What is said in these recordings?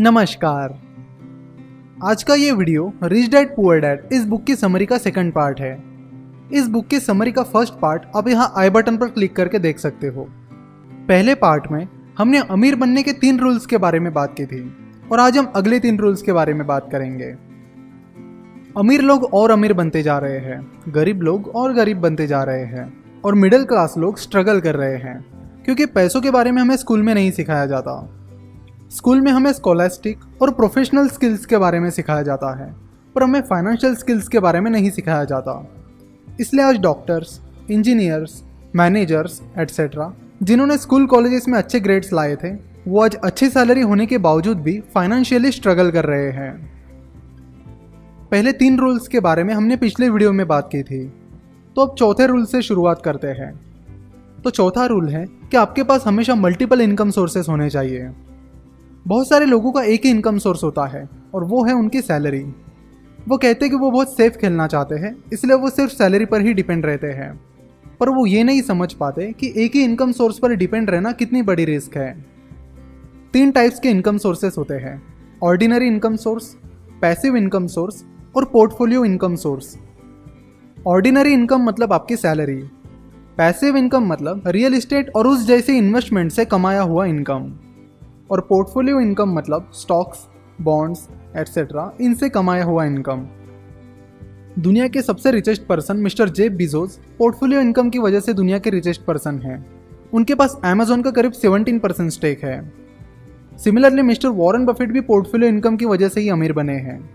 नमस्कार। आज का ये video rich dad poor dad इस बुक की समरी का सेकंड पार्ट है। इस बुक की समरी का फ़र्स्ट पार्ट आप यहाँ आई बटन पर क्लिक करके देख सकते हो। पहले पार्ट में हमने अमीर बनने के तीन रूल्स के बारे में बात की थी और आज हम अगले तीन रूल्स के बारे में बात करेंगे। अमीर लोग और अमीर बनते जा रहे हैं, गरीब लोग और गरीब बनते जा रहे हैं और मिडिल क्लास लोग स्ट्रगल कर रहे हैं, क्योंकि पैसों के बारे में हमें स्कूल में नहीं सिखाया जाता। स्कूल में हमें स्कॉलास्टिक और प्रोफेशनल स्किल्स के बारे में सिखाया जाता है, पर हमें फाइनेंशियल स्किल्स के बारे में नहीं सिखाया जाता। इसलिए आज डॉक्टर्स इंजीनियर्स मैनेजर्स एट्सेट्रा जिन्होंने स्कूल कॉलेजेस में अच्छे ग्रेड्स लाए थे, वो आज अच्छी सैलरी होने के बावजूद भी फाइनेंशियली स्ट्रगल कर रहे हैं। पहले तीन रूल्स के बारे में हमने पिछले वीडियो में बात की थी। तो अब चौथे रूल से शुरुआत करते हैं। तो चौथा रूल है कि आपके पास हमेशा मल्टीपल इनकम सोर्सेस होने चाहिए। बहुत सारे लोगों का एक ही इनकम सोर्स होता है, और वो है उनकी सैलरी वो कहते हैं कि वो बहुत सेफ़ खेलना चाहते हैं, इसलिए वो सिर्फ़ सैलरी पर ही डिपेंड रहते हैं। पर वो ये नहीं समझ पाते कि एक ही इनकम सोर्स पर डिपेंड रहना कितनी बड़ी रिस्क है। तीन टाइप्स के इनकम सोर्सेस होते हैं ordinary income source passive income source और portfolio income source ordinary income मतलब आपकी सैलरी पैसिव इनकम मतलब रियल इस्टेट और उस जैसे इन्वेस्टमेंट से कमाया हुआ इनकम और पोर्टफोलियो इनकम मतलब स्टॉक्स बॉन्ड्स एट्सेट्रा इनसे कमाया हुआ इनकम दुनिया के सबसे रिचेस्ट पर्सन मिस्टर जेब बिजोज पोर्टफोलियो इनकम की वजह से दुनिया के रिचेस्ट पर्सन हैं। उनके पास अमेजोन का करीब 17 परसेंट स्टेक है। सिमिलरली मिस्टर वॉरेन बफेट भी पोर्टफोलियो इनकम की वजह से ही अमीर बने हैं।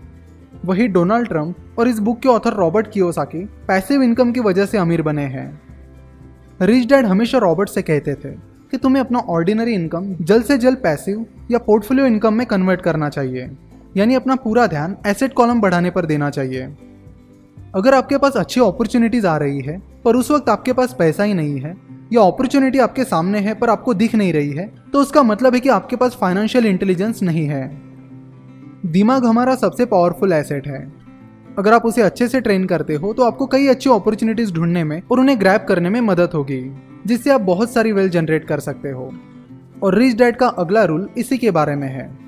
वही डोनाल्ड ट्रंप और इस बुक के author Robert Kiyosaki passive income की वजह से अमीर बने हैं। रिच डैड हमेशा रॉबर्ट से कहते थे कि तुम्हें अपना ऑर्डिनरी इनकम जल्द से जल्द पैसिव या पोर्टफोलियो इनकम में कन्वर्ट करना चाहिए। यानी अपना पूरा ध्यान एसेट कॉलम बढ़ाने पर देना चाहिए। अगर आपके पास अच्छी अपॉर्चुनिटीज़ आ रही है, पर उस वक्त आपके पास पैसा ही नहीं है, या अपॉर्चुनिटी आपके सामने है, पर आपको दिख नहीं रही है तो उसका मतलब है कि आपके पास फाइनेंशियल इंटेलिजेंस नहीं है। दिमाग हमारा सबसे पावरफुल एसेट है। अगर आप उसे अच्छे से ट्रेन करते हो तो आपको कई अच्छी अपॉर्चुनिटीज़ ढूँढने में और उन्हें ग्रैप करने में मदद होगी। जिससे आप बहुत सारी वेल्थ जनरेट कर सकते हो। और रिच डैड का अगला रूल इसी के बारे में है।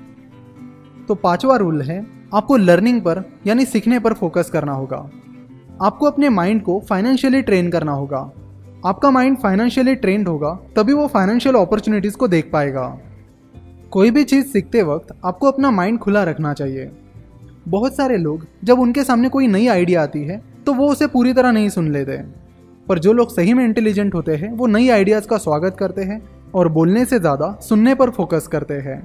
तो पांचवा रूल है, आपको लर्निंग पर, यानी सीखने पर फोकस करना होगा। आपको अपने माइंड को फाइनेंशियली ट्रेन करना होगा। आपका माइंड फाइनेंशियली ट्रेंड होगा, तभी वो फाइनेंशियल अपॉर्चुनिटीज़ को देख पाएगा। कोई भी चीज़ सीखते वक्त आपको अपना माइंड खुला रखना चाहिए। बहुत सारे लोग, जब उनके सामने कोई नई आइडिया आती है तो वो उसे पूरी तरह नहीं सुन लेते। पर जो लोग सही में इंटेलिजेंट होते हैं, वो नई आइडियाज़ का स्वागत करते हैं और बोलने से ज़्यादा सुनने पर फोकस करते हैं।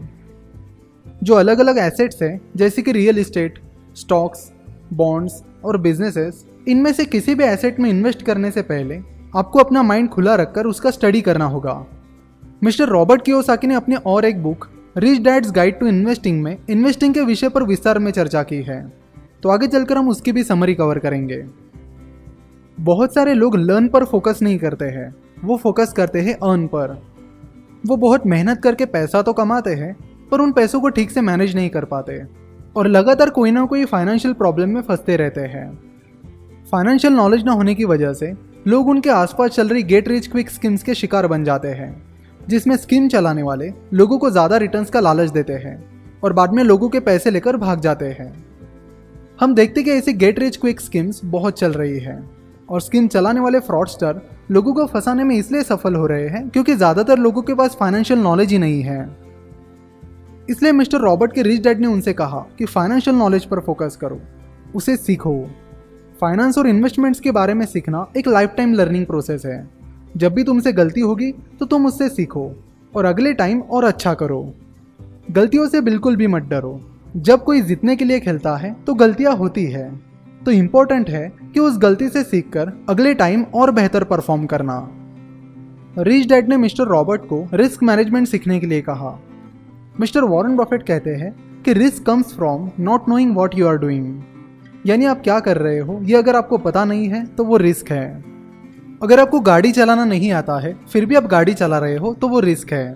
जो अलग अलग एसेट्स हैं, जैसे कि रियल इस्टेट स्टॉक्स बॉन्ड्स और बिजनेसेस इनमें से किसी भी एसेट में इन्वेस्ट करने से पहले आपको अपना माइंड खुला रखकर उसका स्टडी करना होगा। मिस्टर रॉबर्ट कियोसाकी ने अपने और एक book rich dad's guide to investing में इन्वेस्टिंग के विषय पर विस्तार में चर्चा की है। तो आगे चलकर हम उसकी भी समरी कवर करेंगे। बहुत सारे लोग लर्न पर फोकस नहीं करते हैं। वो फोकस करते हैं अर्न पर। वो बहुत मेहनत करके पैसा तो कमाते हैं, पर उन पैसों को ठीक से मैनेज नहीं कर पाते। और लगातार कोई ना कोई फाइनेंशियल प्रॉब्लम में फंसते रहते हैं। फाइनेंशियल नॉलेज ना होने की वजह से लोग उनके आसपास चल रही गेट रिच क्विक स्कीम्स के शिकार बन जाते हैं, जिसमें स्कीम चलाने वाले लोगों को ज़्यादा रिटर्न्स का लालच देते हैं और बाद में लोगों के पैसे लेकर भाग जाते हैं। हम देखते कि ऐसी गेट रिच क्विक स्कीम्स बहुत चल रही है। और स्कीम चलाने वाले फ्रॉडस्टर लोगों को फंसाने में इसलिए सफल हो रहे हैं क्योंकि ज़्यादातर लोगों के पास फाइनेंशियल नॉलेज ही नहीं है। इसलिए मिस्टर रॉबर्ट के रिच डैड ने उनसे कहा कि फाइनेंशियल नॉलेज पर फोकस करो, उसे सीखो। फाइनेंस और इन्वेस्टमेंट्स के बारे में सीखना एक लाइफ टाइम लर्निंग प्रोसेस है। जब भी तुमसे गलती होगी तो तुम उससे सीखो और अगले टाइम और अच्छा करो। गलतियों से बिल्कुल भी मत डरो। जब कोई जीतने के लिए खेलता है तो गलतियाँ होती है। तो इम्पोर्टेंट है कि उस गलती से सीखकर अगले टाइम और बेहतर परफॉर्म करना। रिच डैड ने मिस्टर रॉबर्ट को रिस्क मैनेजमेंट सीखने के लिए कहा। मिस्टर वॉरेन बफेट कहते हैं कि risk comes from not knowing what you are doing यानी आप क्या कर रहे हो, ये अगर आपको पता नहीं है तो वो रिस्क है। अगर आपको गाड़ी चलाना नहीं आता है, फिर भी आप गाड़ी चला रहे हो तो वो रिस्क है।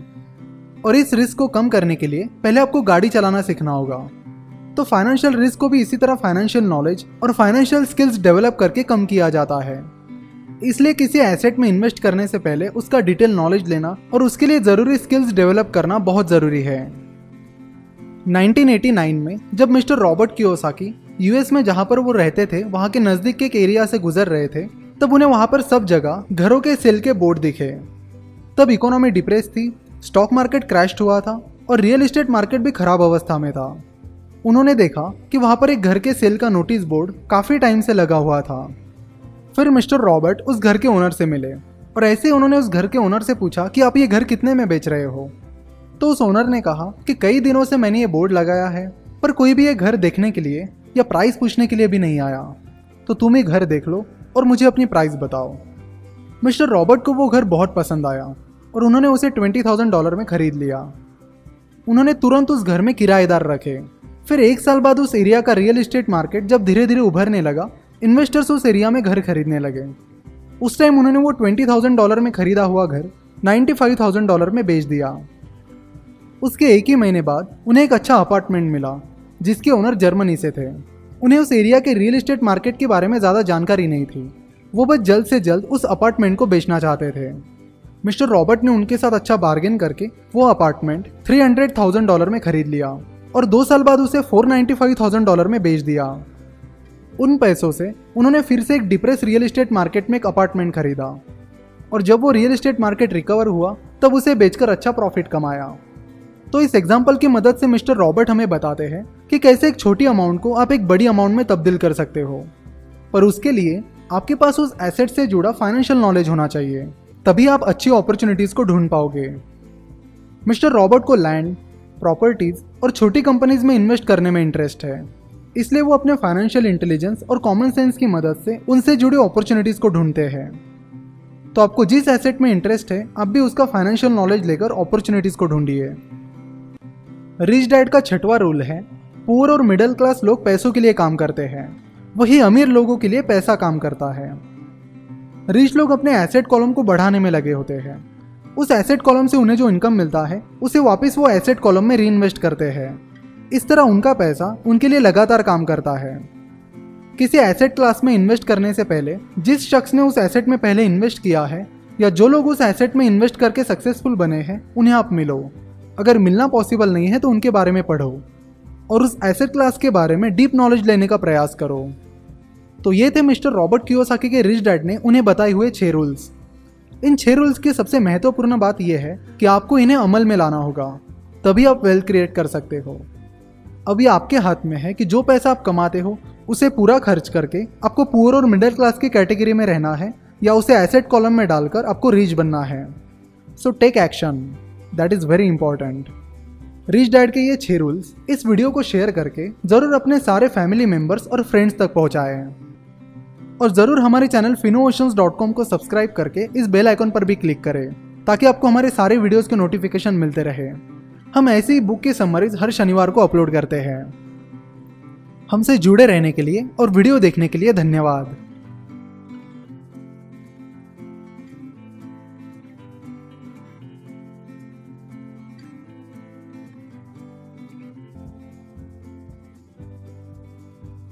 और इस रिस्क को कम करने के लिए पहले आपको गाड़ी चलाना सीखना होगा। तो फाइनेंशियल रिस्क को भी इसी तरह फाइनेंशियल नॉलेज और फाइनेंशियल स्किल्स डेवलप करके कम किया जाता है। इसलिए किसी एसेट में इन्वेस्ट करने से पहले उसका डिटेल नॉलेज लेना और उसके लिए ज़रूरी स्किल्स डेवलप करना बहुत ज़रूरी है। 1989 में जब मिस्टर रॉबर्ट कियोसाकी यूएस में जहाँ पर वो रहते थे, वहाँ के नज़दीक के एक एरिया से गुजर रहे थे, तब उन्हें वहाँ पर सब जगह घरों के सेल के बोर्ड दिखे। तब इकोनॉमी डिप्रेस थी स्टॉक मार्केट क्रैश हुआ था और रियल एस्टेट मार्केट भी खराब अवस्था में था। उन्होंने देखा कि वहाँ पर एक घर के सेल का नोटिस बोर्ड काफ़ी टाइम से लगा हुआ था। फिर मिस्टर रॉबर्ट उस घर के ओनर से मिले और ऐसे उन्होंने उस घर के ओनर से पूछा कि आप ये घर कितने में बेच रहे हो? तो उस ओनर ने कहा कि कई दिनों से मैंने ये बोर्ड लगाया है, पर कोई भी ये घर देखने के लिए या प्राइस पूछने के लिए भी नहीं आया। तो तुम ये घर देख लो और मुझे अपनी प्राइस बताओ। मिस्टर रॉबर्ट को वो घर बहुत पसंद आया और उन्होंने उसे ट्वेंटी थाउज़ेंड डॉलर में खरीद लिया। उन्होंने तुरंत उस घर में किराएदार रखे। फिर एक साल बाद उस एरिया का रियल इस्टेट मार्केट जब धीरे धीरे उभरने लगा इन्वेस्टर्स उस एरिया में घर खरीदने लगे। उस टाइम उन्होंने वो ट्वेंटी थाउज़ेंड डॉलर में खरीदा हुआ घर नाइन्टी फाइव थाउज़ेंड डॉलर में बेच दिया। उसके एक ही महीने बाद उन्हें एक अच्छा अपार्टमेंट मिला, जिसके ओनर जर्मनी से थे। उन्हें उस एरिया के रियल इस्टेट मार्केट के बारे में ज़्यादा जानकारी नहीं थी। वो बस जल्द से जल्द उस अपार्टमेंट को बेचना चाहते थे। मिस्टर रॉबर्ट ने उनके साथ अच्छा बार्गेन करके वो apartment three hundred thousand dollar में खरीद लिया। और दो साल बाद उसे four ninety five thousand dollar में बेच दिया। उन पैसों से उन्होंने फिर से एक डिप्रेस रियल इस्टेट मार्केट में एक अपार्टमेंट खरीदा। और जब वो रियल एस्टेट मार्केट रिकवर हुआ, तब उसे बेचकर अच्छा प्रॉफिट कमाया। तो इस एग्ज़ाम्पल की मदद से मिस्टर रॉबर्ट हमें बताते हैं कि कैसे एक छोटी अमाउंट को आप एक बड़ी अमाउंट में तब्दील कर सकते हो। पर उसके लिए आपके पास उस एसेट से जुड़ा फाइनेंशियल नॉलेज होना चाहिए, तभी आप अच्छी अपॉर्चुनिटीज़ को ढूंढ पाओगे। मिस्टर रॉबर्ट को लैंड प्रॉपर्टीज़ और छोटी कंपनीज़ में इन्वेस्ट करने में इंटरेस्ट है। इसलिए वो अपने फाइनेंशियल इंटेलिजेंस और कॉमन सेंस की मदद से उनसे जुड़ी अपॉर्चुनिटीज़ को ढूंढते हैं। तो आपको जिस एसेट में इंटरेस्ट है, आप भी उसका फाइनेंशियल नॉलेज लेकर अपॉर्चुनिटीज़ को ढूंढिए। रिच डैड का छठवा रूल है पुअर और मिडिल क्लास लोग पैसों के लिए काम करते हैं। वही अमीर लोगों के लिए पैसा काम करता है। रिच लोग अपने एसेट कॉलम को बढ़ाने में लगे होते हैं। उस एसेट कॉलम से उन्हें जो इनकम मिलता है, उसे वापस वो एसेट कॉलम में री इन्वेस्ट करते हैं। इस तरह उनका पैसा उनके लिए लगातार काम करता है। किसी एसेट क्लास में इन्वेस्ट करने से पहले, जिस शख्स ने उस एसेट में पहले इन्वेस्ट किया है, या जो लोग उस एसेट में इन्वेस्ट करके सक्सेसफुल बने हैं, उन्हें आप मिलो। अगर मिलना पॉसिबल नहीं है तो उनके बारे में पढ़ो। और उस एसेट क्लास के बारे में डीप नॉलेज लेने का प्रयास करो। तो ये थे मिस्टर रॉबर्ट कियोसाकी के रिच डैड ने उन्हें बताए हुए छह रूल्स इन छह रूल्स की सबसे महत्वपूर्ण बात यह है कि आपको इन्हें अमल में लाना होगा, तभी आप वेल्थ क्रिएट कर सकते हो। अब ये आपके हाथ में है कि जो पैसा आप कमाते हो, उसे पूरा खर्च करके आपको पुअर और मिडिल क्लास की कैटेगरी में रहना है या उसे एसेट कॉलम में डालकर आपको रिच बनना है। So take action that is very important rich dad के ये छह रूल्स इस वीडियो को शेयर करके ज़रूर अपने सारे फैमिली मेंबर्स और फ्रेंड्स तक पहुँचाए। और ज़रूर हमारे चैनल कॉम को सब्सक्राइब करके इस बेल आइकॉन पर भी क्लिक करें, ताकि आपको हमारे सारे वीडियोस के नोटिफिकेशन मिलते रहे। हम ऐसी ही बुक के समरीज हर शनिवार को अपलोड करते हैं। हमसे जुड़े रहने के लिए और वीडियो देखने के लिए धन्यवाद।